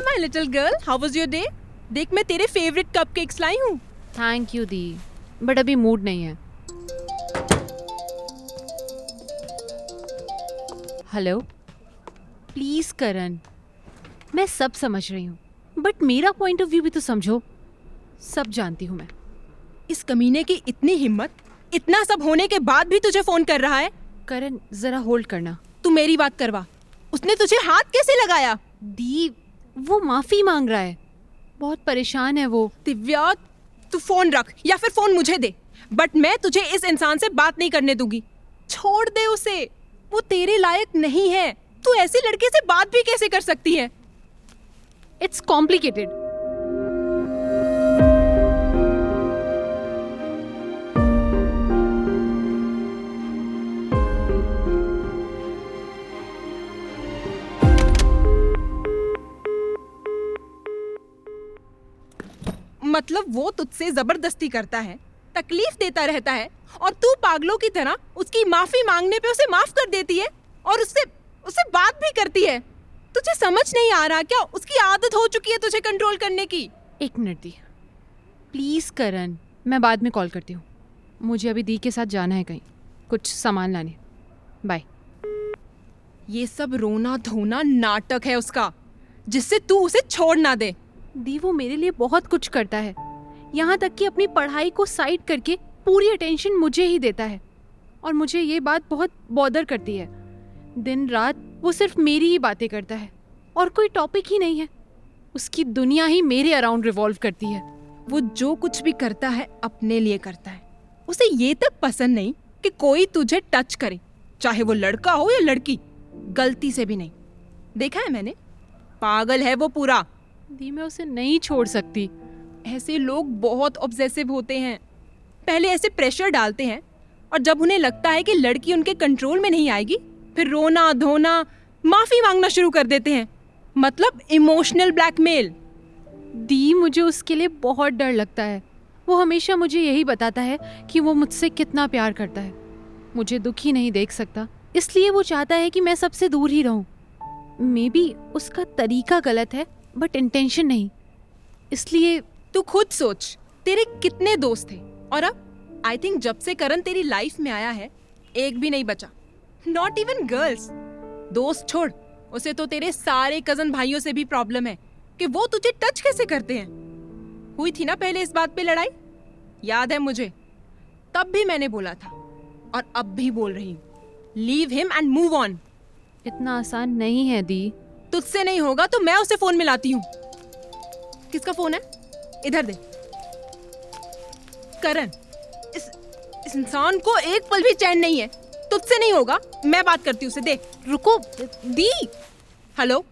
My little girl how was your day देख मैं तेरे फेवरेट कपकेक्स लाई हूँ। थैंक यू दी बट अभी मूड नहीं है। हेलो प्लीज़ करण मैं सब समझ रही हूँ। बट मेरा पॉइंट ऑफ़ व्यू भी तो समझो। सब जानती हूँ मैं। इस कमीने की इतनी हिम्मत इतना सब होने के बाद भी तुझे फ़ोन कर रहा है? करण जरा होल्ड करना। तू मेरी बात करवा। उसने तुझे हाथ कैसे लगाया? दी वो माफ़ी मांग रहा है। बहुत परेशान है वो। दिव्या तू फ़ोन रख या फिर फ़ोन मुझे दे। बट मैं तुझे इस इंसान से बात नहीं करने दूँगी। छोड़ दे उसे। वो तेरे लायक नहीं है। तू ऐसे लड़के से बात भी कैसे कर सकती है? इट्स कॉम्प्लिकेटेड मतलब वो तुझसे ज़बरदस्ती करता है तकलीफ़ देता रहता है और तू पागलों की तरह उसकी माफ़ी मांगने पे उसे माफ़ कर देती है और उससे उससे बात भी करती है। तुझे समझ नहीं आ रहा क्या उसकी आदत हो चुकी है तुझे कंट्रोल करने की? एक मिनट दी। प्लीज़ करण मैं बाद में कॉल करती हूँ। मुझे अभी दी के साथ जाना है कहीं। कुछ सामान लाने। बाय ये सब रोना धोना नाटक है उसका जिससे तू उसे छोड़ ना दे। दी वो मेरे लिए बहुत कुछ करता है। यहाँ तक कि अपनी पढ़ाई को साइड करके पूरी अटेंशन मुझे ही देता है। और मुझे ये बात बहुत बॉदर करती है। दिन रात वो सिर्फ़ मेरी ही बातें करता है। और कोई टॉपिक ही नहीं है। उसकी दुनिया ही मेरे अराउंड रिवॉल्व करती है। वो जो कुछ भी करता है, अपने लिए करता है। उसे ये तक पसंद नहीं कि कोई तुझे टच करे। चाहे वो लड़का हो या लड़की, गलती से भी नहीं। देखा है मैंने? पागल है वो पूरा। दी मैं उसे नहीं छोड़ सकती। ऐसे लोग बहुत ऑब्जेसिव होते हैं। पहले ऐसे प्रेशर डालते हैं और जब उन्हें लगता है कि लड़की उनके कंट्रोल में नहीं आएगी, फिर रोना, धोना, माफ़ी मांगना शुरू कर देते हैं। मतलब इमोशनल ब्लैकमेल दी मुझे उसके लिए बहुत डर लगता है। वो हमेशा मुझे यही बताता है कि वो मुझसे कितना प्यार करता है। मुझे दुखी नहीं देख सकता। इसलिए वो चाहता है कि मैं सबसे दूर ही रहूँ। मे बी उसका तरीका गलत है। बट इंटेंशन नहीं। इसलिए तू खुद सोच, तेरे कितने दोस्त थे और अब आई थिंक जब से करण तेरी लाइफ में आया है, एक भी नहीं बचा। नॉट इवन गर्ल्स दोस्त छोड़, उसे तो तेरे सारे कज़न भाइयों से भी प्रॉब्लम है कि वो तुझे टच कैसे करते हैं। हुई थी ना पहले इस बात पे लड़ाई? याद है मुझे? तब भी मैंने बोला था, और अब भी बोल रही हूँ। Leave him and move on इतना आसान नहीं है दी। तुझसे नहीं होगा तो मैं उसे फ़ोन मिलाती हूँ। किसका फ़ोन है? इधर दे करण इस इस इंसान को एक पल भी चैन नहीं है। तुझसे नहीं होगा मैं बात करती हूँ उसे। दे रुको दी। हेलो?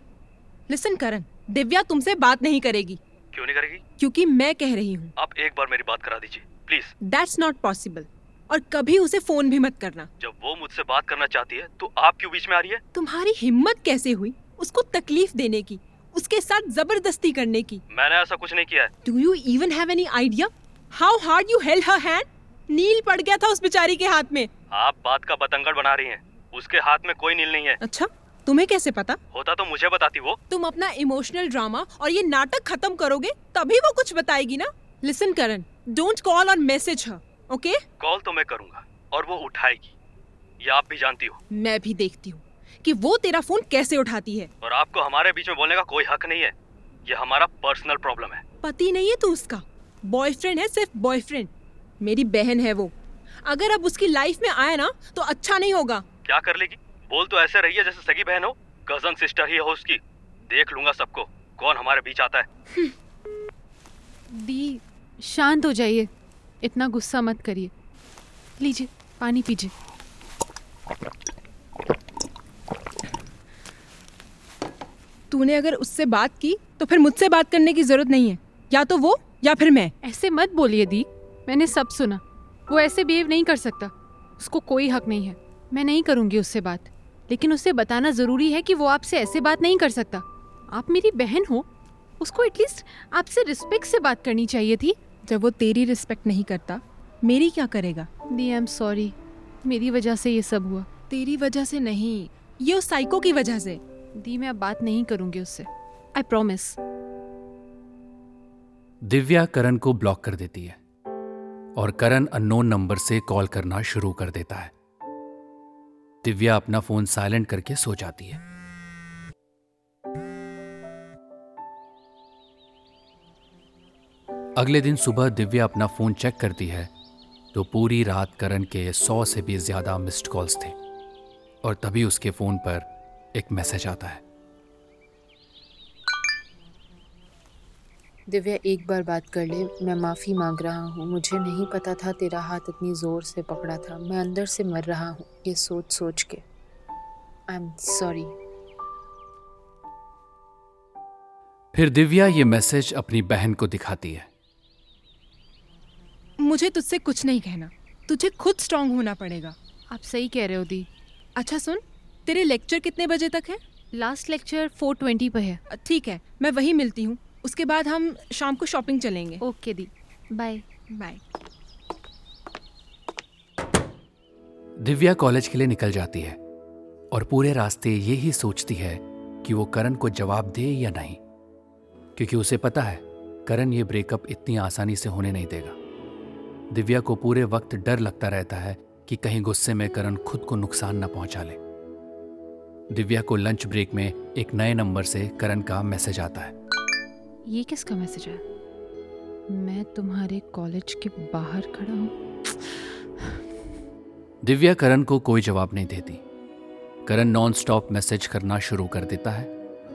लिसन करण दिव्या तुमसे बात नहीं करेगी। क्यों नहीं करेगी? क्योंकि मैं कह रही हूँ। आप एक बार मेरी बात करा दीजिए प्लीज़। दैट्स नॉट पॉसिबल और कभी उसे फ़ोन भी मत करना। जब वो मुझसे बात करना चाहती है तो आप क्यों बीच में आ रही है? तुम्हारी हिम्मत कैसे हुई? उसको तकलीफ़ देने की उसके साथ ज़बरदस्ती करने की। मैंने ऐसा कुछ नहीं किया है। Do you even have any idea how hard you held her hand नील पड़ गया था उस बेचारी के हाथ में। आप बात का बतंगड़ बना रही हैं। उसके हाथ में कोई नील नहीं है। अच्छा तुम्हें कैसे पता? होता तो मुझे बताती वो। तुम अपना इमोशनल ड्रामा और ये नाटक खत्म करोगे तभी वो कुछ बताएगी ना? लिसन करण डोंट कॉल और मैसेज हर ओके कॉल तो मैं करूँगा और वो उठाएगी। ये आप भी जानती हो। मैं भी देखती हूँ। कि वो तेरा फ़ोन कैसे उठाती है? और आपको हमारे बीच में बोलने का कोई हक नहीं है। ये हमारा पर्सनल प्रॉब्लम है। पति नहीं है तू उसका। बॉयफ्रेंड है सिर्फ़ बॉयफ्रेंड मेरी बहन है वो। अगर अब उसकी लाइफ में आया ना तो अच्छा नहीं होगा। क्या कर लेगी? बोल तो ऐसे रही है जैसे सगी बहन हो। कज़न सिस्टर ही हो उसकी। देख लूँगा सबको। कौन हमारे बीच आता है? दी शांत हो जाइए। इतना गुस्सा मत करिए। लीजिए पानी पीजिए। तूने अगर उससे बात की तो फिर मुझसे बात करने की ज़रूरत नहीं है। या तो वो या फिर मैं। ऐसे मत बोलिए दी मैंने सब सुना। वो ऐसे बिहेव नहीं कर सकता। उसको कोई हक नहीं है। मैं नहीं करूँगी उससे बात। लेकिन उसे बताना ज़रूरी है कि वो आपसे ऐसे बात नहीं कर सकता। आप मेरी बहन हो। उसको एटलीस्ट आपसे रिस्पेक्ट से बात करनी चाहिए थी। जब वो तेरी रिस्पेक्ट नहीं करता मेरी क्या करेगा? दी आई एम सॉरी मेरी वजह से ये सब हुआ। तेरी वजह से नहीं ये उस साइको की वजह से। दी मैं अब बात नहीं करूँगी उससे। आई प्रॉमिस दिव्या करण को ब्लॉक कर देती है और करण अननोन नंबर से कॉल करना शुरू कर देता है। दिव्या अपना फ़ोन साइलेंट करके सो जाती है। अगले दिन सुबह दिव्या अपना फ़ोन चेक करती है तो पूरी रात करण के सौ से भी ज़्यादा मिस्ड कॉल्स थे और तभी उसके फ़ोन पर एक मैसेज आता है। दिव्या एक बार बात कर ले। मैं माफ़ी मांग रहा हूँ। मुझे नहीं पता था तेरा हाथ इतनी ज़ोर से पकड़ा था। मैं अंदर से मर रहा हूँ ये सोच सोच के। आई एम सॉरी फिर दिव्या ये मैसेज अपनी बहन को दिखाती है। मुझे तुझसे कुछ नहीं कहना। तुझे खुद स्ट्रांग होना पड़ेगा। आप सही कह रहे हो दी। अच्छा सुन। तेरे लेक्चर कितने बजे तक है? लास्ट लेक्चर फोर ट्वेंटी पर है। ठीक है मैं वहीं मिलती हूँ। उसके बाद हम शाम को शॉपिंग चलेंगे। ओके दी बाय बाय दिव्या कॉलेज के लिए निकल जाती है और पूरे रास्ते ये ही सोचती है कि वो करण को जवाब दे या नहीं। क्योंकि उसे पता है करण ये ब्रेकअप इतनी आसानी से होने नहीं देगा। दिव्या को पूरे वक्त डर लगता रहता है कि कहीं गुस्से में करण खुद को नुकसान न पहुँचा ले। दिव्या को लंच ब्रेक में एक नए नंबर से करण का मैसेज आता है। ये किसका मैसेज है? मैं तुम्हारे कॉलेज के बाहर खड़ा हूँ। दिव्या करण को कोई जवाब नहीं देती। करण नॉन स्टॉप मैसेज करना शुरू कर देता है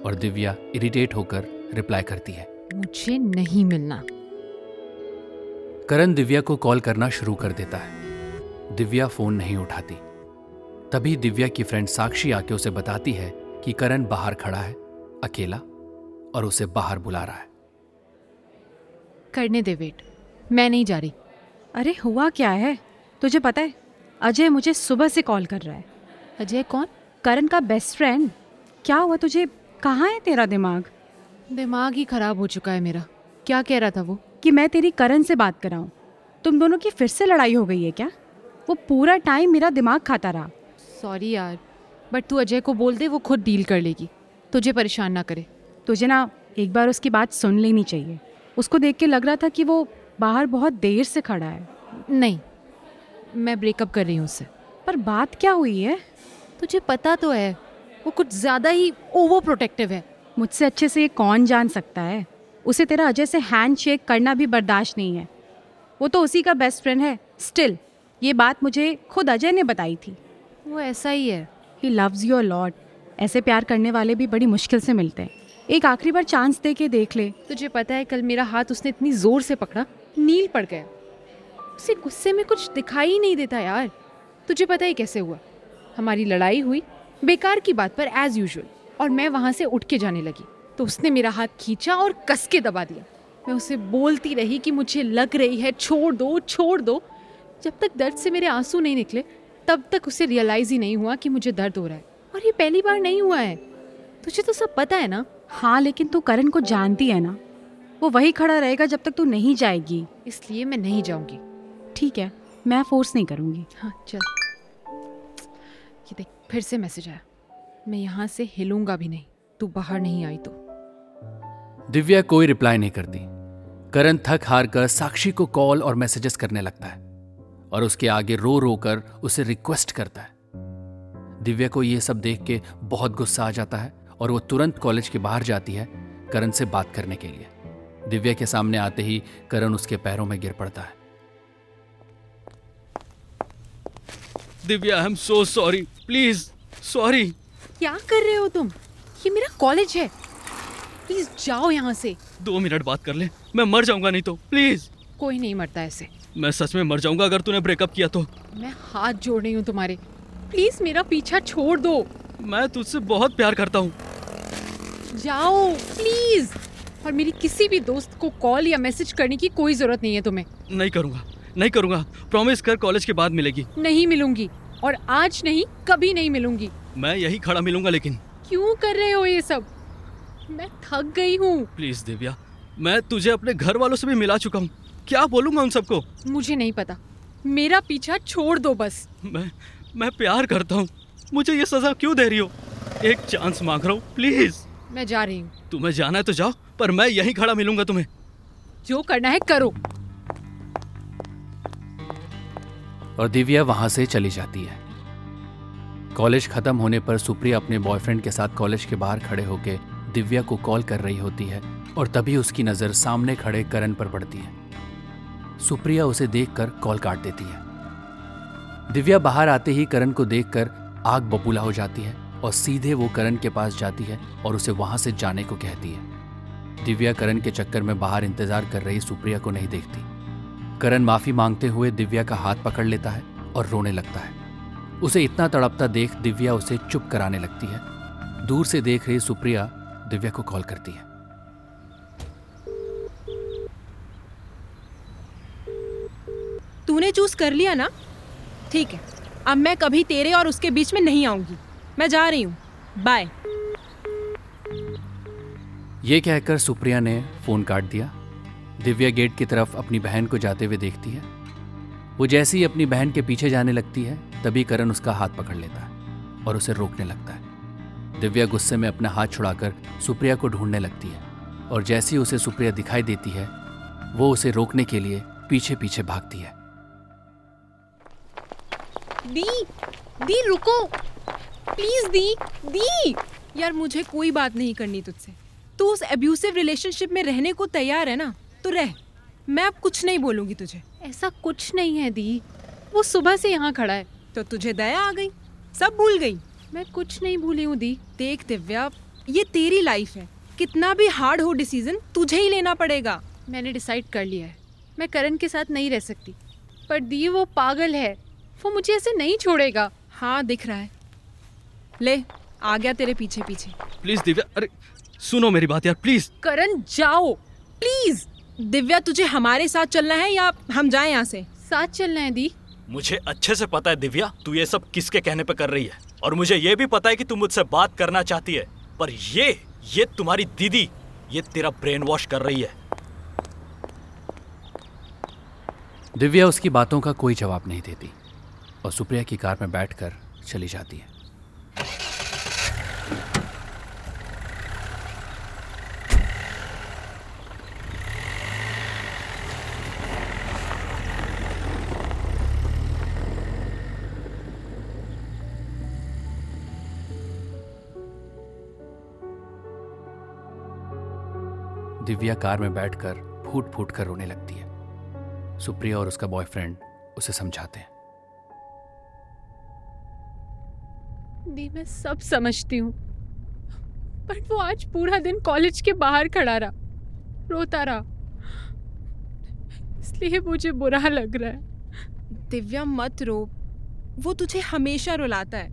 और दिव्या इरिटेट होकर रिप्लाई करती है। मुझे नहीं मिलना। करण दिव्या को कॉल करना शुरू कर देता है। दिव्या फ़ोन नहीं उठाती। तभी दिव्या की फ्रेंड साक्षी आके उसे बताती है कि करण बाहर खड़ा है अकेला और उसे बाहर बुला रहा है। करने दे वेट मैं नहीं जा रही। अरे हुआ क्या है? तुझे पता है अजय मुझे सुबह से कॉल कर रहा है। अजय कौन? करण का बेस्ट फ्रेंड क्या हुआ तुझे? कहाँ है तेरा दिमाग? दिमाग ही खराब हो चुका है मेरा। क्या कह रहा था वो? कि मैं तेरी करण से बात कराऊं। तुम दोनों की फिर से लड़ाई हो गई है क्या? वो पूरा टाइम मेरा दिमाग खाता रहा। सॉरी यार बट तू अजय को बोल दे वो खुद डील कर लेगी। तुझे परेशान ना करे। तुझे ना एक बार उसकी बात सुन लेनी चाहिए। उसको देख के लग रहा था कि वो बाहर बहुत देर से खड़ा है। नहीं मैं ब्रेकअप कर रही हूँ उससे। पर बात क्या हुई है? तुझे पता तो है वो कुछ ज़्यादा ही ओवर प्रोटेक्टिव है। मुझसे अच्छे से ये कौन जान सकता है? उसे तेरा अजय से हैंड शेक करना भी बर्दाश्त नहीं है। वो तो उसी का बेस्ट फ्रेंड है। स्टिल ये बात मुझे खुद अजय ने बताई थी। वो ऐसा ही है। ही लव्स योर लॉट ऐसे प्यार करने वाले भी बड़ी मुश्किल से मिलते हैं। एक आखिरी बार चांस दे के देख ले। तुझे पता है कल मेरा हाथ उसने इतनी ज़ोर से पकड़ा नील पड़ गया। उसे गुस्से में कुछ दिखाई ही नहीं देता यार। तुझे पता है कैसे हुआ? हमारी लड़ाई हुई बेकार की बात पर एज यूजल और मैं वहाँ से उठ के जाने लगी। तो उसने मेरा हाथ खींचा और कस के दबा दिया। मैं उसे बोलती रही कि मुझे लग रही है छोड़ दो छोड़ दो। जब तक दर्द से मेरे आँसू नहीं निकले तब तक उसे रियलाइज़ ही नहीं हुआ कि मुझे दर्द हो रहा है। और ये पहली बार नहीं हुआ है। तुझे तो सब पता है ना? हाँ लेकिन तू करण को जानती है ना। वो वही खड़ा रहेगा जब तक तू नहीं जाएगी। इसलिए मैं नहीं जाऊँगी। ठीक है मैं फोर्स नहीं करूँगी। हाँ चल। ये देख फिर से मैसेज आया। मैं यहाँ से हिलूँगा भी नहीं। तू बाहर नहीं आई तो। दिव्या कोई रिप्लाई नहीं करती। करण थक हार कर साक्षी को कॉल और मैसेजेस करने लगता है। और उसके आगे रो रो कर उसे रिक्वेस्ट करता है। दिव्या को यह सब देख के बहुत गुस्सा आ जाता है और वो तुरंत कॉलेज के बाहर जाती है करण से बात करने के लिए। दिव्या के सामने आते ही करण उसके पैरों में गिर पड़ता है। Divya I am so sorry please sorry क्या कर रहे हो तुम? ये मेरा कॉलेज है। प्लीज़ जाओ यहाँ से। दो मिनट बात कर ले। मैं मर जाऊँगा नहीं तो। प्लीज़ कोई नहीं मरता ऐसे। मैं सच में मर जाऊँगा अगर तूने ब्रेकअप किया तो। मैं हाथ जोड़ रही हूँ तुम्हारे। प्लीज़ मेरा पीछा छोड़ दो। मैं तुझसे बहुत प्यार करता हूँ। जाओ प्लीज़ और मेरी किसी भी दोस्त को कॉल या मैसेज करने की कोई ज़रूरत नहीं है तुम्हें। नहीं करूँगा नहीं करूँगा। प्रॉमिस कर कॉलेज के बाद मिलेगी। नहीं मिलूँगी। और आज नहीं कभी नहीं मिलूँगी। मैं यही खड़ा मिलूँगा लेकिन। क्यों कर रहे हो ये सब? मैं थक गई हूँ। प्लीज़ दिव्या मैं तुझे अपने घर वालों से भी मिला चुका हूँ। क्या बोलूँगा उन सबको? मुझे नहीं पता। मेरा पीछा छोड़ दो बस। मैं मैं प्यार करता हूँ। मुझे ये सजा क्यों दे रही हो? एक चांस मांग रहा हूँ प्लीज़। मैं जा रही हूँ। तुम्हें जाना है तो जाओ पर मैं यहीं खड़ा मिलूँगा तुम्हें। जो करना है करो। और दिव्या वहाँ से चली जाती है। कॉलेज खत्म होने पर सुप्रिया अपने बॉयफ्रेंड के साथ कॉलेज के बाहर खड़े होकर दिव्या को कॉल कर रही होती है और तभी उसकी नज़र सामने खड़े करण पर पड़ती है। सुप्रिया उसे देखकर कॉल काट देती है। दिव्या बाहर आते ही करण को देखकर आग बबूला हो जाती है और सीधे वो करण के पास जाती है और उसे वहाँ से जाने को कहती है। दिव्या करण के चक्कर में बाहर इंतज़ार कर रही सुप्रिया को नहीं देखती। करण माफ़ी मांगते हुए दिव्या का हाथ पकड़ लेता है और रोने लगता है। उसे इतना तड़पता देख दिव्या उसे चुप कराने लगती है। दूर से देख रही सुप्रिया दिव्या को कॉल करती है। तूने चूज़ कर लिया ना? ठीक है, अब मैं कभी तेरे और उसके बीच में नहीं आऊँगी। मैं जा रही हूँ। बाय ये कहकर सुप्रिया ने फ़ोन काट दिया। दिव्या गेट की तरफ़ अपनी बहन को जाते हुए देखती है। वो जैसे ही अपनी बहन के पीछे जाने लगती है, तभी करण उसका हाथ पकड़ लेता है और उसे रोकने लगता है। दिव्या गुस्से में अपना हाथ छुड़ाकर सुप्रिया को ढूँढने लगती है और जैसे ही उसे सुप्रिया दिखाई देती है, वो उसे रोकने के लिए पीछे पीछे भागती है। दी दी रुको। प्लीज़ दी दी। यार मुझे कोई बात नहीं करनी तुझसे। तू उस एब्यूसिव रिलेशनशिप में रहने को तैयार है ना तो रह। मैं अब कुछ नहीं बोलूँगी तुझे। ऐसा कुछ नहीं है दी। वो सुबह से यहाँ खड़ा है। तो तुझे दया आ गई? सब भूल गई? मैं कुछ नहीं भूली हूँ दी। देख दिव्या ये तेरी लाइफ है। कितना भी हार्ड हो डिसीज़न तुझे ही लेना पड़ेगा। मैंने डिसाइड कर लिया है। मैं करण के साथ नहीं रह सकती। पर दी वो पागल है। वो मुझे ऐसे नहीं छोड़ेगा। हाँ दिख रहा है। ले आ गया तेरे पीछे पीछे। प्लीज़ दिव्या अरे सुनो मेरी बात यार प्लीज़। करण जाओ। प्लीज़ दिव्या तुझे हमारे साथ चलना है या हम जाए यहाँ से? साथ चलना है दी। मुझे अच्छे से पता है दिव्या तू ये सब किसके कहने पे कर रही है? और मुझे ये भी पता है कि तू मुझसे बात करना चाहती है पर ये ये तुम्हारी दीदी ये तेरा ब्रेन वॉश कर रही है। दिव्या उसकी बातों का कोई जवाब नहीं देती। और सुप्रिया की कार में बैठकर चली जाती है। दिव्या कार में बैठकर फूट फूट कर रोने लगती है। सुप्रिया और उसका बॉयफ्रेंड उसे समझाते हैं। दी मैं सब समझती हूँ। पर वो आज पूरा दिन कॉलेज के बाहर खड़ा रहा, रोता रहा। इसलिए मुझे बुरा लग रहा है। दिव्या, मत रो। वो तुझे हमेशा रुलाता है।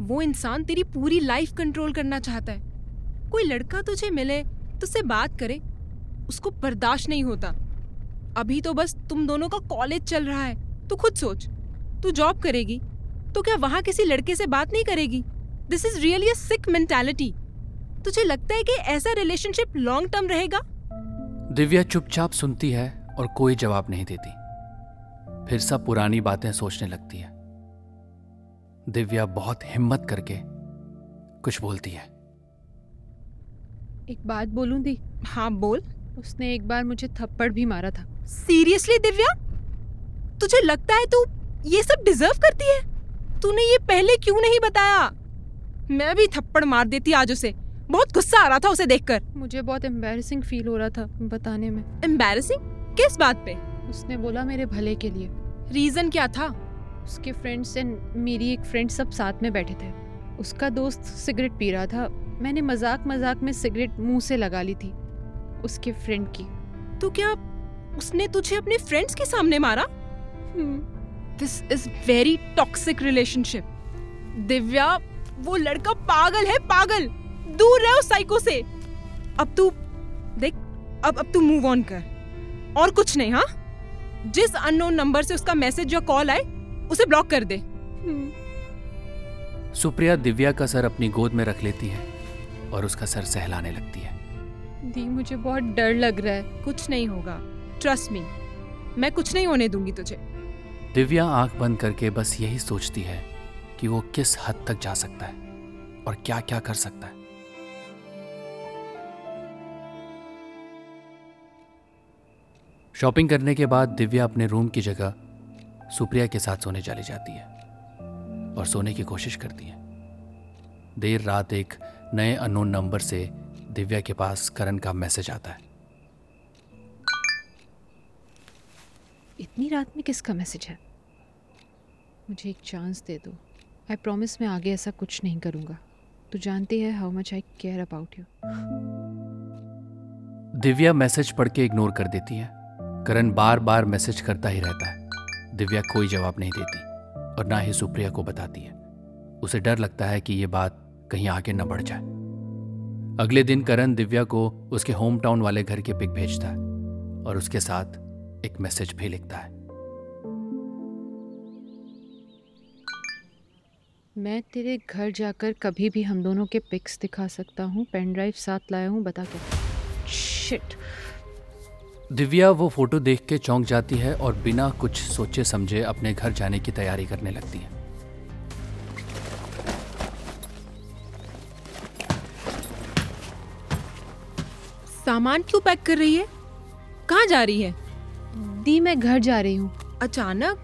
वो इंसान तेरी पूरी लाइफ कंट्रोल करना चाहता है। कोई लड़का तुझे मिले, तुझसे बात करे, उसको बर्दाश्त नहीं होता। अभी तो बस तुम दोनों का कॉलेज चल रहा है। तू खुद सोच। तू जॉब करेगी। तो क्या वहाँ किसी लड़के से बात नहीं करेगी? This is really a sick mentality तुझे लगता है कि ऐसा रिलेशनशिप लॉन्ग टर्म रहेगा? दिव्या चुपचाप सुनती है और कोई जवाब नहीं देती। फिर सब पुरानी बातें सोचने लगती है। दिव्या बहुत हिम्मत करके कुछ बोलती है। एक बात बोलूँ दी? हाँ बोल। उसने एक बार मुझे थप्पड़ भी मारा था। सीरियसली दिव्या? तुझे लगता है तू ये सब डिजर्व करती है? तूने ये पहले क्यों नहीं बताया? मैं भी थप्पड़ मार देती आज उसे। बहुत गुस्सा आ रहा था उसे देखकर। मुझे बहुत एम्बेरसिंग फील हो रहा था बताने में। एम्बेरसिंग किस बात पे? उसने बोला मेरे भले के लिए। रीजन क्या था? उसके फ्रेंड्स एंड मेरी एक फ्रेंड सब साथ में बैठे थे। उसका दोस्त सिगरेट पी रहा था। मैंने मज़ाक मज़ाक में सिगरेट मुँह से लगा ली थी उसके फ्रेंड की। तो क्या उसने तुझे अपने फ्रेंड्स के सामने मारा? This is very toxic relationship Divya वो लड़का पागल है पागल। दूर रहो साइको से। अब तू देख अब अब तू मूव ऑन कर। और कुछ नहीं हाँ? जिस अननोन नंबर से उसका मैसेज या कॉल आए उसे ब्लॉक कर दे। सुप्रिया दिव्या का सर अपनी गोद में रख लेती है और उसका सर सहलाने लगती है। दी मुझे बहुत डर लग रहा है। कुछ नहीं होगा। ट्रस्ट मी मैं कुछ नहीं होने दूँगी तुझे। दिव्या आँख बंद करके बस यही सोचती है कि वो किस हद तक जा सकता है और क्या क्या कर सकता है। शॉपिंग करने के बाद दिव्या अपने रूम की जगह सुप्रिया के साथ सोने चली जाती है और सोने की कोशिश करती है। देर रात एक नए अनोन नंबर से दिव्या के पास करण का मैसेज आता है। इतनी रात में किसका मैसेज है? मुझे एक चांस दे दो। आई प्रॉमिस मैं आगे ऐसा कुछ नहीं करूँगा। तू जानती है how much I care about you Divya message पढ़ के इग्नोर कर देती है। करण बार बार मैसेज करता ही रहता है। दिव्या कोई जवाब नहीं देती और ना ही सुप्रिया को बताती है। उसे डर लगता है कि ये बात कहीं आगे न बढ़ जाए। अगले दिन करण दिव्या को उसके होम टाउन वाले घर के पिक भेजता है और उसके साथ एक मैसेज भी लिखता है। मैं तेरे घर जाकर कभी भी हम दोनों के पिक्स दिखा सकता हूँ पेन ड्राइव साथ लाया हूँ बता क्या? शिट दिव्या वो फ़ोटो देख के चौंक जाती है और बिना कुछ सोचे समझे अपने घर जाने की तैयारी करने लगती है। सामान क्यों पैक कर रही है? कहाँ जा रही है? दी मैं घर जा रही हूँ। अचानक?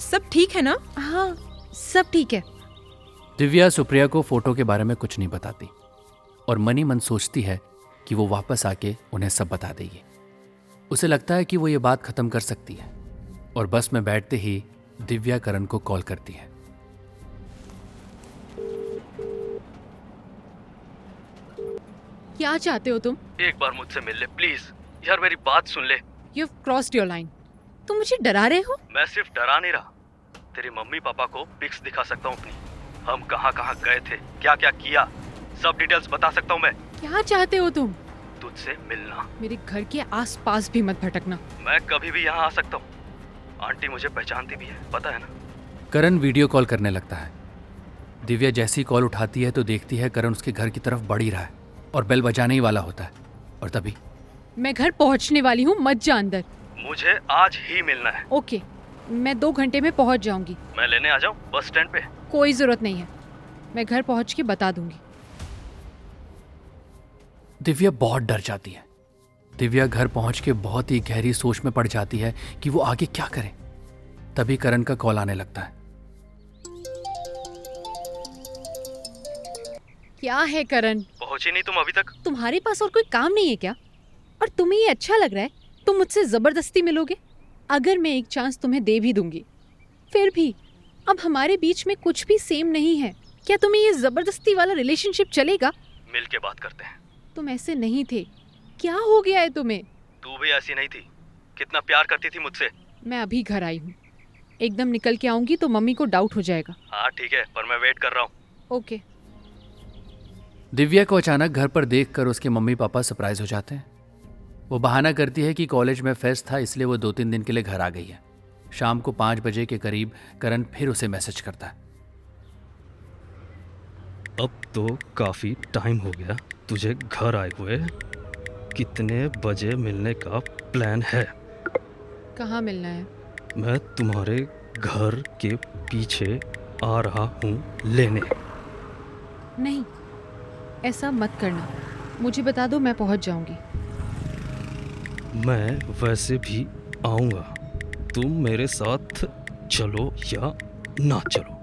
सब ठीक है ना? हाँ सब ठीक है। दिव्या सुप्रिया को फ़ोटो के बारे में कुछ नहीं बताती और मनी मन सोचती है कि वो वापस आके उन्हें सब बता देगी। उसे लगता है कि वो ये बात खत्म कर सकती है और बस में बैठते ही दिव्या करण को कॉल करती है। क्या चाहते हो तुम? एक बार मुझसे मिल ले प्लीज़ यार मेरी बात सुन ले। यू क्रॉस्ड योर लाइन तुम मुझे डरा रहे हो? मैं सिर्फ़ डरा नहीं रहा। तेरे मम्मी पापा को पिक्स दिखा सकता हूँ अपनी। हम कहाँ कहाँ गए थे क्या क्या किया सब डिटेल्स बता सकता हूँ मैं। क्या चाहते हो तुम? तुझसे मिलना। मेरे घर के आसपास भी मत भटकना। मैं कभी भी यहाँ आ सकता हूँ। आंटी मुझे पहचानती भी है पता है ना? करण वीडियो कॉल करने लगता है। दिव्या जैसी कॉल उठाती है तो देखती है करण उसके घर की तरफ़ बढ़ ही रहा है और बेल बजाने ही वाला होता है। और तभी? मैं घर पहुँचने वाली हूँ मत जा अंदर। मुझे आज ही मिलना है। ओके मैं दो घंटे में पहुँच जाऊँगी। मैं लेने आ जाऊँ? बस स्टैंड पे? कोई ज़रूरत नहीं है। मैं घर पहुँच के बता दूँगी। दिव्या बहुत डर जाती है। दिव्या घर पहुँच के बहुत ही गहरी सोच में पड़ जाती है कि वो आगे क्या करे। तभी करण का कॉल आने लगता है। क्या है करण? पहुँची नहीं तुम अभी तक। तुम्हारे पास और कोई काम नहीं है क्या? और तुम्हें ये अच्छा लग रहा है तुम मुझसे ज़बरदस्ती मिलोगे? अगर मैं एक चांस तुम्हें दे भी दूँगी। फिर भी अब हमारे बीच में कुछ भी सेम नहीं है। क्या तुम्हें ये ज़बरदस्ती वाला रिलेशनशिप चलेगा? मिल के बात करते हैं। तुम ऐसे नहीं थे। क्या हो गया है तुम्हें? तू भी ऐसी नहीं थी। कितना प्यार करती थी मुझसे। मैं अभी घर आई हूँ। एकदम निकल के आऊँगी तो मम्मी को डाउट हो जाएगा। हाँ ठीक है पर मैं वेट कर रहा हूँ। ओके दिव्या को अचानक घर पर देखकर उसके मम्मी पापा सरप्राइज़ हो जाते हैं। वो बहाना करती है कि कॉलेज में फेस्ट था इसलिए वो दो तीन दिन के लिए घर आ गई है। शाम को पाँच बजे के करीब करण फिर उसे मैसेज करता है। अब तो काफ़ी टाइम हो गया तुझे घर आए हुए कितने बजे मिलने का प्लान है? कहाँ मिलना है? मैं तुम्हारे घर के पीछे आ रहा हूँ लेने। नहीं ऐसा मत करना। मुझे बता दो मैं पहुँच जाऊँगी। मैं वैसे भी आऊँगा। तुम मेरे साथ चलो या ना चलो।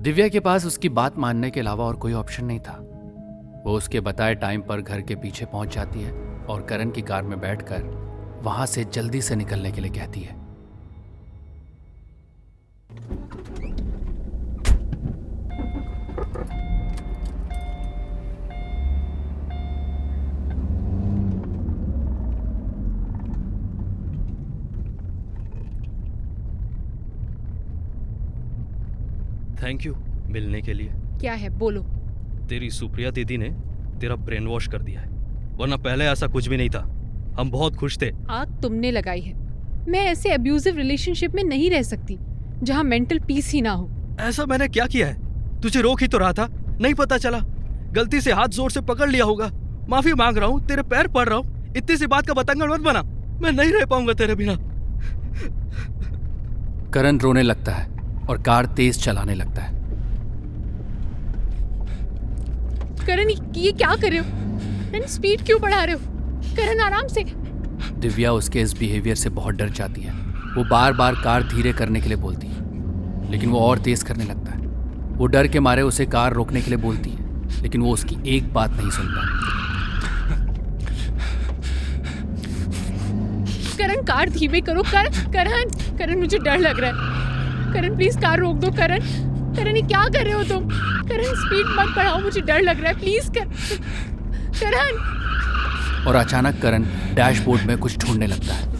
दिव्या के पास उसकी बात मानने के अलावा और कोई ऑप्शन नहीं था। वो उसके बताए टाइम पर घर के पीछे पहुँच जाती है और करण की कार में बैठकर वहाँ से जल्दी से निकलने के लिए कहती है। थैंक यू मिलने के लिए। क्या है? बोलो। तेरी सुप्रिया दीदी ने तेरा ब्रेन वॉश कर दिया है। वरना पहले ऐसा कुछ भी नहीं था। हम बहुत खुश थे। आग तुमने लगाई है। मैं ऐसे अब्यूजिव रिलेशनशिप में नहीं रह सकती जहाँ मेंटल पीस ही ना हो। ऐसा मैंने क्या किया है? तुझे रोक ही तो रहा था। नहीं पता चला। गलती से हाथ ज़ोर से पकड़ लिया होगा। माफ़ी मांग रहा हूँ तेरे पैर पड़ रहा हूँ। इतनी सी बात का बतंगड़ मत बना। मैं नहीं रह पाऊँगा तेरे बिना। करण रोने लगता है। और कार तेज चलाने लगता है। करण ये क्या कर रहे हो? स्पीड क्यों बढ़ा रहे हो? करण आराम से। दिव्या उसके इस बिहेवियर से बहुत डर जाती है। वो बार बार कार धीरे करने के लिए बोलती है लेकिन वो और तेज करने लगता है। वो डर के मारे उसे कार रोकने के लिए बोलती है लेकिन वो उसकी एक बात नहीं सुनता करण कार धीमे करो। कर करण करण मुझे डर लग रहा है। करण प्लीज़ कार रोक दो करण। करण ये क्या कर रहे हो तुम? करण स्पीड मत बढ़ाओ मुझे डर लग रहा है। प्लीज़ कर करण। और अचानक करण डैशबोर्ड में कुछ ढूँढने लगता है।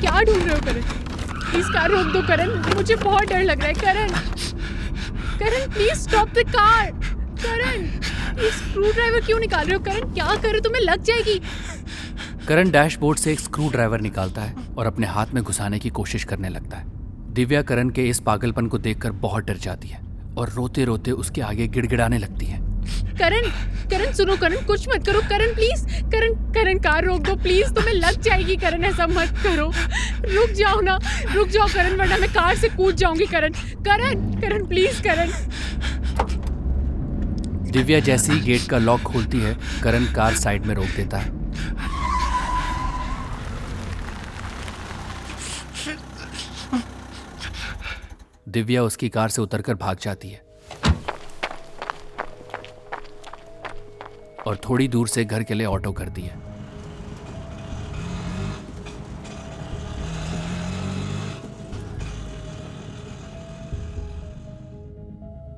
क्या ढूंढ रहे हो करण? प्लीज़ कार रोक दो करण। मुझे बहुत डर लग रहा है Karan. Karan please stop the car Karan ये स्क्रू ड्राइवर क्यों निकाल रहे हो करण? क्या कर रहे हो? तुम्हें लग जाएगी। करण डैशबोर्ड से एक स्क्रू ड्राइवर निकालता है। और अपने हाथ में घुसाने की कोशिश करने लगता है। दिव्या करण के इस पागलपन को देखकर बहुत डर जाती है और रोते रोते उसके आगे गिड़गिड़ाने लगती है। करण करण सुनो करण कुछ मत करो। करण प्लीज़ करण करण कार रोक दो प्लीज़ तुम्हें लग जाएगी करण ऐसा मत करो। रुक जाओ ना रुक जाओ करण वरना मैं कार से कूद जाऊँगी करण। करण करण प्लीज़ करण। दिव्या जैसे ही गेट का लॉक खोलती है करण कार साइड में रोक देता है। दिव्या उसकी कार से उतरकर भाग जाती है। और थोड़ी दूर से घर के लिए ऑटो करती है।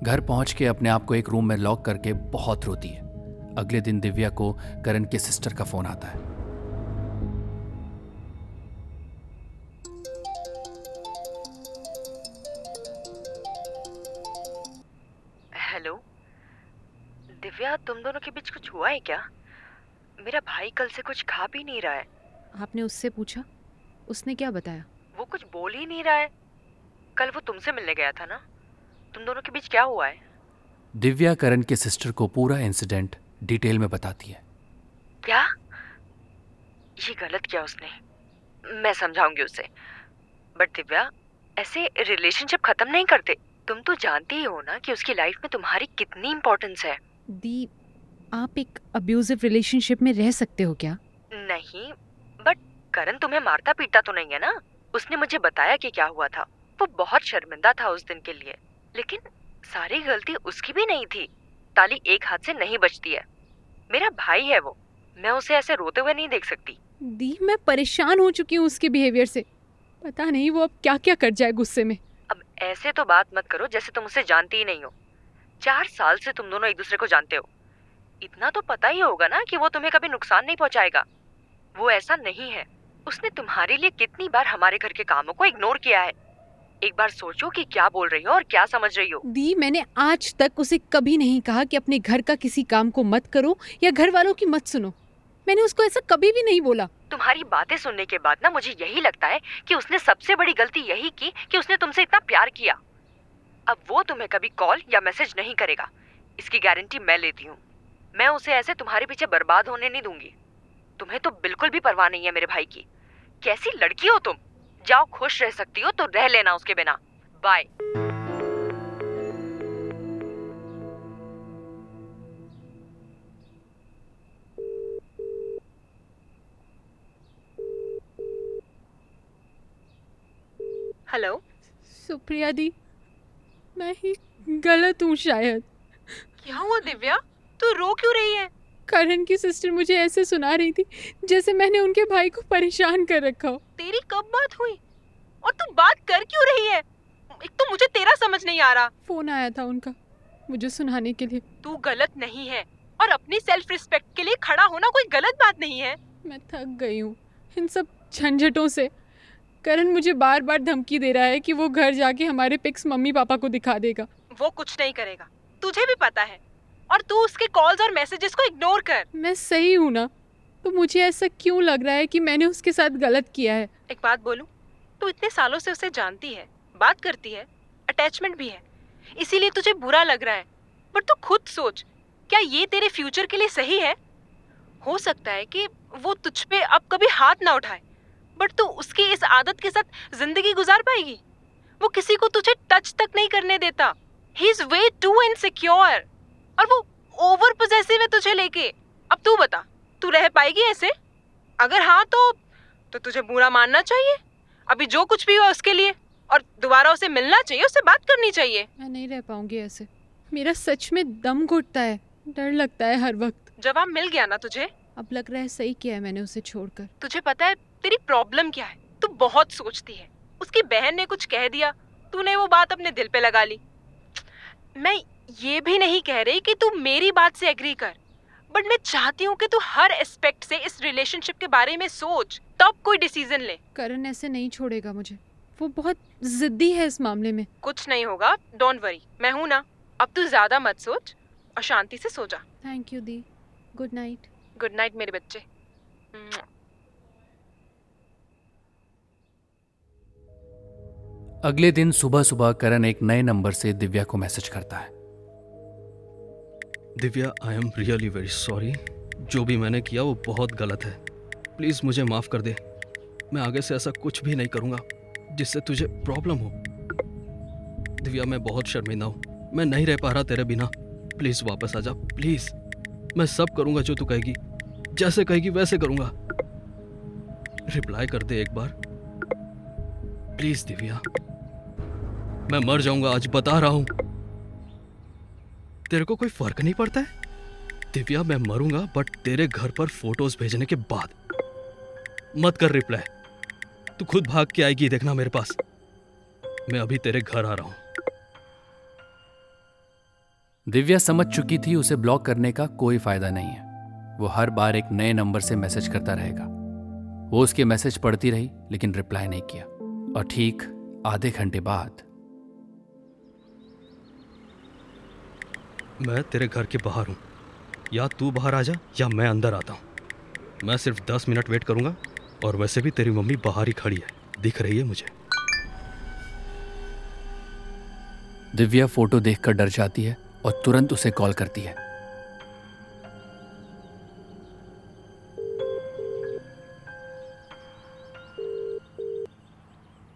घर पहुँच के अपने आप को एक रूम में लॉक करके बहुत रोती है। अगले दिन दिव्या को करण के सिस्टर का फ़ोन आता है। आपने उससे पूछा? उसने क्या बताया? वो कुछ बोल ही नहीं रहा है। कल वो तुमसे मिलने गया था ना? तुम दोनों के बीच क्या हुआ है? दिव्या करण के सिस्टर को पूरा इंसिडेंट डिटेल में बताती है। क्या? ये गलत किया उसने। मैं समझाऊँगी उसे। बट दिव्या ऐसे रिलेशनशिप खत्म नहीं करते। तुम तो जानती ही हो ना कि उसकी लाइफ में तुम्हारी कितनी इम्पोर्टेंस है। दी आप एक अब्यूजिव रिलेशनशिप में रह सकते हो क्या? नहीं करण तुम्हें मारता पीटता तो नहीं है ना? उसने मुझे बताया कि क्या हुआ था। वो बहुत शर्मिंदा था उस दिन के लिए। लेकिन सारी गलती उसकी भी नहीं थी। ताली एक हाथ से नहीं बचती है। मेरा भाई है वो। मैं उसे ऐसे रोते हुए नहीं देख सकती। दी मैं परेशान हो चुकी हूँ उसके बिहेवियर से। पता नहीं वो अब क्या क्या कर जाए गुस्से में। अब ऐसे तो बात मत करो जैसे तुम उसे जानती ही नहीं हो। चार साल से तुम दोनों एक दूसरे को जानते हो। इतना तो पता ही होगा ना कि वो तुम्हें कभी नुकसान नहीं पहुंचाएगा। वो ऐसा नहीं है। उसने तुम्हारे लिए कितनी बार हमारे घर के कामों को इग्नोर किया है? एक बार सोचो कि क्या बोल रही हो और क्या समझ रही हो। दी मैंने आज तक उसे कभी नहीं कहा कि अपने घर का किसी काम को मत करो या घर वालों की मत सुनो। मैंने उसको ऐसा कभी भी नहीं बोला। तुम्हारी बातें सुनने के बाद ना मुझे यही लगता है कि उसने सबसे बड़ी गलती यही की कि उसने तुमसे इतना प्यार किया। अब वो तुम्हें कभी कॉल या मैसेज नहीं करेगा। इसकी गारंटी मैं लेती हूँ। मैं उसे ऐसे तुम्हारे पीछे बर्बाद होने नहीं दूँगी। तुम्हें तो बिल्कुल भी परवाह नहीं है मेरे भाई की। कैसी लड़की हो तुम? जाओ खुश रह सकती हो तो रह लेना उसके बिना। बाय हेलो सुप्रिया दी मैं ही गलत हूँ शायद। क्या हुआ दिव्या? तू रो क्यों रही है? करण की सिस्टर मुझे ऐसे सुना रही थी जैसे मैंने उनके भाई को परेशान कर रखा हो। तेरी कब बात हुई? और तू बात कर क्यों रही है? एक तो मुझे तेरा समझ नहीं आ रहा। फ़ोन आया था उनका मुझे सुनाने के लिए। तू गलत नहीं है और अपनी सेल्फ रिस्पेक्ट के लिए खड़ा होना कोई गलत बात नहीं है। मैं थक गई हूँ इन सब झंझटों से। करण मुझे बार बार धमकी दे रहा है कि वो घर जाके हमारे पिक्स मम्मी पापा को दिखा देगा। वो कुछ नहीं करेगा। तुझे भी पता है और तू उसके कॉल्स और मैसेजेस को इग्नोर कर। मैं सही हूँ ना? तो मुझे ऐसा क्यों लग रहा है कि मैंने उसके साथ गलत किया है? एक बात बोलूँ तू इतने सालों से उसे जानती है बात करती है अटैचमेंट भी है इसीलिए तुझे बुरा लग रहा है। पर तू खुद सोच क्या ये तेरे फ्यूचर के लिए सही है? हो सकता है कि वो तुझ पे अब कभी हाथ ना उठाए बट तू उसकी इस आदत के साथ ज़िंदगी गुजार पाएगी। वो किसी को तुझे टच तक नहीं करने देता। He is way too insecure और वो ओवर पोजेसिव है तुझे लेके। अब तू बता तू रह पाएगी ऐसे? अगर हाँ तो तो तुझे बुरा मानना चाहिए? अभी जो कुछ भी हुआ उसके लिए और दोबारा उसे मिलना चाहिए उससे बात करनी चाहिए। मैं नहीं रह पाऊँगी ऐसे। मेरा सच में दम घुटता है डर लगता है हर वक्त। जवाब मिल गया ना तुझे? अब लग रहा है सही किया है मैंने उसे छोड़कर। तुझे पता है तेरी प्रॉब्लम क्या है? तू बहुत सोचती है। उसकी बहन ने कुछ कह दिया तूने वो बात अपने दिल पे लगा ली। मैं ये भी नहीं कह रही कि तू मेरी बात से एग्री कर। बट मैं चाहती हूँ कि तू हर एस्पेक्ट से इस रिलेशनशिप के बारे में सोच तब कोई डिसीज़न ले। करण ऐसे नहीं छोड़ेगा मुझे। वो बहुत जिद्दी है इस मामले में। कुछ नहीं होगा डोंट वरी मैं हूँ ना। अब तू ज़्यादा मत सोच और शांति से सो जा। थैंक यू दी गुड नाइट गुड नाइट मेरे बच्चे। अगले दिन सुबह सुबह करण एक नए नंबर से दिव्या को मैसेज करता है। Divya I am really very sorry जो भी मैंने किया वो बहुत गलत है। प्लीज़ मुझे माफ़ कर दे। मैं आगे से ऐसा कुछ भी नहीं करूँगा जिससे तुझे प्रॉब्लम हो। दिव्या, मैं बहुत शर्मिंदा हूँ। मैं नहीं रह पा रहा तेरे बिना। प्लीज़ वापस आ जा। प्लीज़ मैं सब करूँगा जो तू कहेगी। जैसे कहेगी वैसे करूँगा। रिप्लाई कर दे एक बार। प्लीज़ दिव्या। मैं मर जाऊँगा, आज बता रहा हूँ। तेरे को कोई फ़र्क नहीं पड़ता है? दिव्या, मैं मरूँगा बट तेरे घर पर फ़ोटोज़ भेजने के बाद। मत कर रिप्लाई तू खुद भाग के आएगी, देखना मेरे पास। मैं अभी तेरे घर आ रहा हूँ। दिव्या समझ चुकी थी, उसे ब्लॉक करने का कोई फ़ायदा नहीं है। वो हर बार एक नए नंबर से मैसेज करता रहेगा। वो उसके मैसेज पढ़ती रही, लेकिन रिप्लाई नहीं किया। और ठीक आधे घंटे बाद मैं तेरे घर के बाहर हूँ। या तू बाहर आ जा या मैं अंदर आता हूँ। मैं सिर्फ़ दस मिनट वेट करूँगा और वैसे भी तेरी मम्मी बाहर ही खड़ी है। दिख रही है मुझे। दिव्या फ़ोटो देखकर डर जाती है और तुरंत उसे कॉल करती है।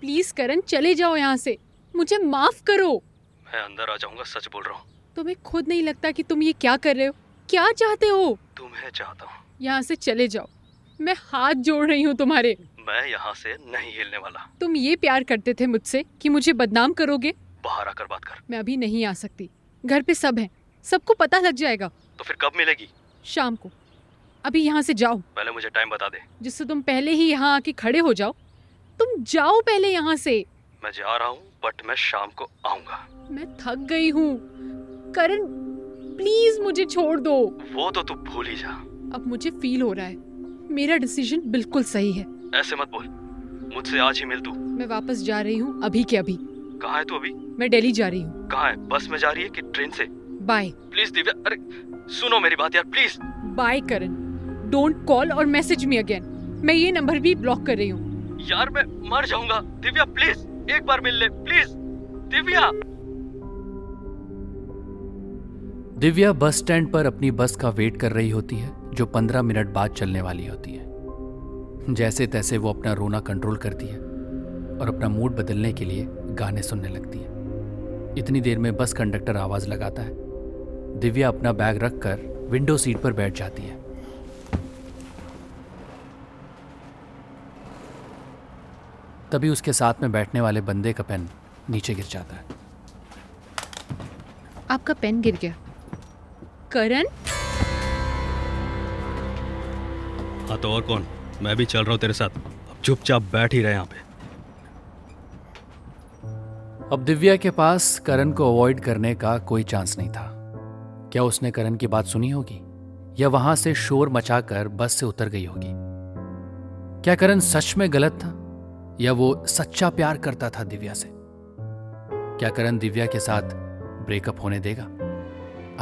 प्लीज़ करण चले जाओ यहाँ से। मुझे माफ़ करो। मैं अंदर आ जाऊँगा सच बोल रहा हूँ। तुम्हें खुद नहीं लगता कि तुम ये क्या कर रहे हो? क्या चाहते हो? तुम्हें चाहता हूँ। यहाँ से चले जाओ। मैं हाथ जोड़ रही हूँ तुम्हारे। मैं यहाँ से नहीं हिलने वाला। तुम ये प्यार करते थे मुझसे कि मुझे बदनाम करोगे? बाहर आकर बात कर। मैं अभी नहीं आ सकती। घर पे सब है। सबको पता लग जाएगा। तो फिर कब मिलेगी? शाम को। अभी यहाँ से जाओ। पहले मुझे टाइम बता दे। जिससे तुम पहले ही यहाँ आके खड़े हो जाओ। तुम जाओ पहले यहाँ से। मैं जा रहा हूँ बट मैं शाम को आऊँगा। मैं थक गई हूँ। करण प्लीज़ मुझे छोड़ दो। वो तो तू भूल ही जा। अब मुझे फील हो रहा है। मेरा डिसीज़न बिल्कुल सही है। ऐसे मत बोल। मुझसे आज ही मिल तू। मैं वापस जा रही हूँ अभी के अभी। कहाँ है तू अभी? मैं दिल्ली जा रही हूँ। कहाँ है? बस में जा रही है कि ट्रेन से? बाय प्लीज़ दिव्या अरे सुनो मेरी बात यार please bye Karan. Don't call और मैसेज मी अगेन मैं ये नंबर भी ब्लॉक कर रही हूँ। यार मैं मर जाऊँगा। दिव्या प्लीज़ एक बार मिल ले please Divya! Divya bus stand पर अपनी बस का वेट कर रही होती है, जो पंद्रह मिनट बाद चलने वाली होती है। जैसे तैसे वो अपना रोना कंट्रोल करती है और अपना मूड बदलने के लिए गाने सुनने लगती है। इतनी देर में बस कंडक्टर आवाज़ लगाता है। दिव्या अपना बैग रख कर विंडो सीट पर बैठ जाती है। तभी उसके साथ में बैठने वाले बंदे का पेन नीचे गिर जाता है। आपका पेन गिर गया। करण? हाँ तो और कौन? मैं भी चल रहा हूँ तेरे साथ। अब चुपचाप बैठ ही रहे यहाँ पे। अब दिव्या के पास करण को अवॉइड करने का कोई चांस नहीं था। क्या उसने करण की बात सुनी होगी? या वहाँ से शोर मचाकर बस से उतर गई होगी? क्या करण सच में गलत था? या वो सच्चा प्यार करता था दिव्या से? क्या करण दिव्या के साथ ब्रेकअप होने देगा?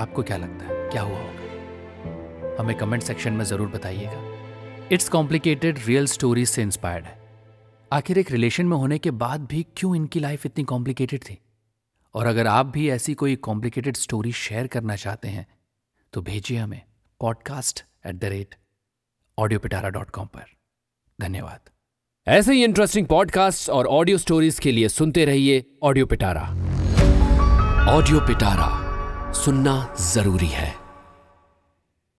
आपको क्या लगता है? क्या हुआ होगा? हमें कमेंट सेक्शन में ज़रूर बताइएगा। इट्स कॉम्प्लिकेटेड रियल स्टोरीज से इंस्पायर्ड है। आखिर एक रिलेशन में होने के बाद भी क्यों इनकी लाइफ इतनी कॉम्प्लिकेटेड थी? और अगर आप भी ऐसी कोई कॉम्प्लिकेटेड स्टोरी शेयर करना चाहते हैं तो भेजिए हमें podcast at the rate audio Pitara dot com पर। धन्यवाद। ऐसे ही इंटरेस्टिंग पॉडकास्ट और ऑडियो स्टोरीज के लिए सुनते रहिए ऑडियो पिटारा ऑडियो पिटारा सुनना ज़रूरी है।